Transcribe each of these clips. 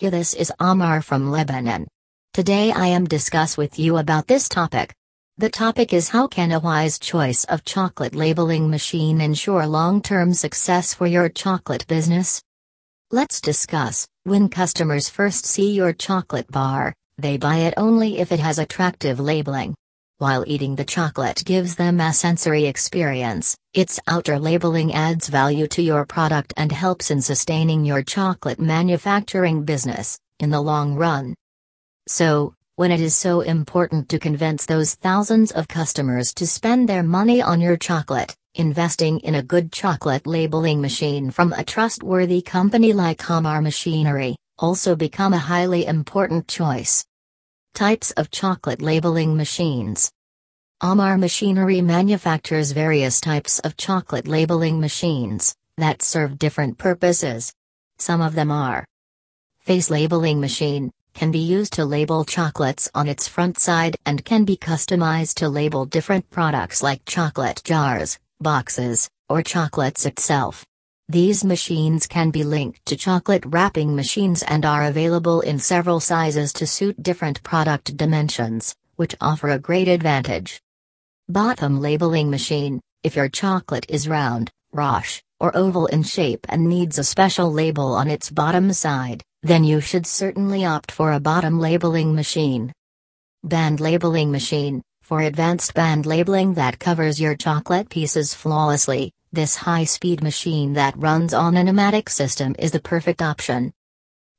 This is Amar from Lebanon. Today I am discuss with you about this topic. The topic is how can a wise choice of chocolate labeling machine ensure long-term success for your chocolate business? Let's discuss. When customers first see your chocolate bar, they buy it only if it has attractive labeling. While eating the chocolate gives them a sensory experience, its outer labeling adds value to your product and helps in sustaining your chocolate manufacturing business, in the long run. So, when it is so important to convince those thousands of customers to spend their money on your chocolate, investing in a good chocolate labeling machine from a trustworthy company like Ammar Machinery also become a highly important choice. Types of chocolate labeling machines. Ammar Machinery manufactures various types of chocolate labeling machines that serve different purposes. Some of them are Face labeling machine can be used to label chocolates on its front side and can be customized to label different products like chocolate jars, boxes, or chocolates itself. These machines can be linked to chocolate wrapping machines and are available in several sizes to suit different product dimensions, which offer a great advantage. Bottom labeling machine If your chocolate is round, roche, or oval in shape and needs a special label on its bottom side, then you should certainly opt for a bottom labeling machine. Band labeling machine For advanced band labeling that covers your chocolate pieces flawlessly, this high-speed machine that runs on a pneumatic system is the perfect option.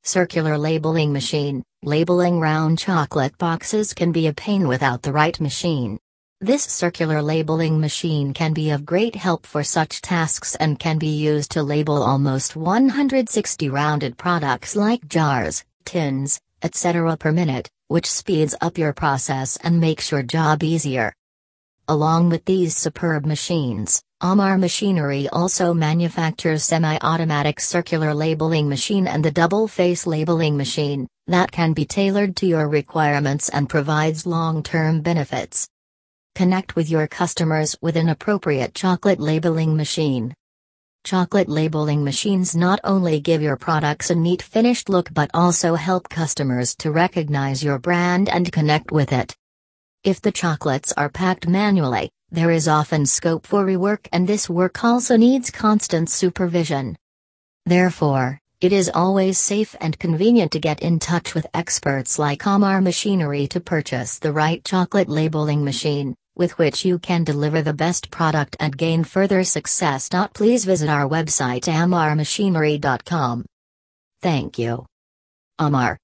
Circular labeling machine, labeling round chocolate boxes can be a pain without the right machine. This circular labeling machine can be of great help for such tasks and can be used to label almost 160 rounded products like jars, tins, etc. per minute, which speeds up your process and makes your job easier. Along with these superb machines, Ammar Machinery also manufactures semi-automatic circular labeling machine and the double-face labeling machine, that can be tailored to your requirements and provides long-term benefits. Connect with your customers with an appropriate chocolate labeling machine. Chocolate labeling machines not only give your products a neat finished look but also help customers to recognize your brand and connect with it. If the chocolates are packed manually, there is often scope for rework and this work also needs constant supervision. Therefore, it is always safe and convenient to get in touch with experts like Ammar Machinery to purchase the right chocolate labeling machine, with which you can deliver the best product and gain further success. Please visit our website ammarmachinery.com. Thank you. Amar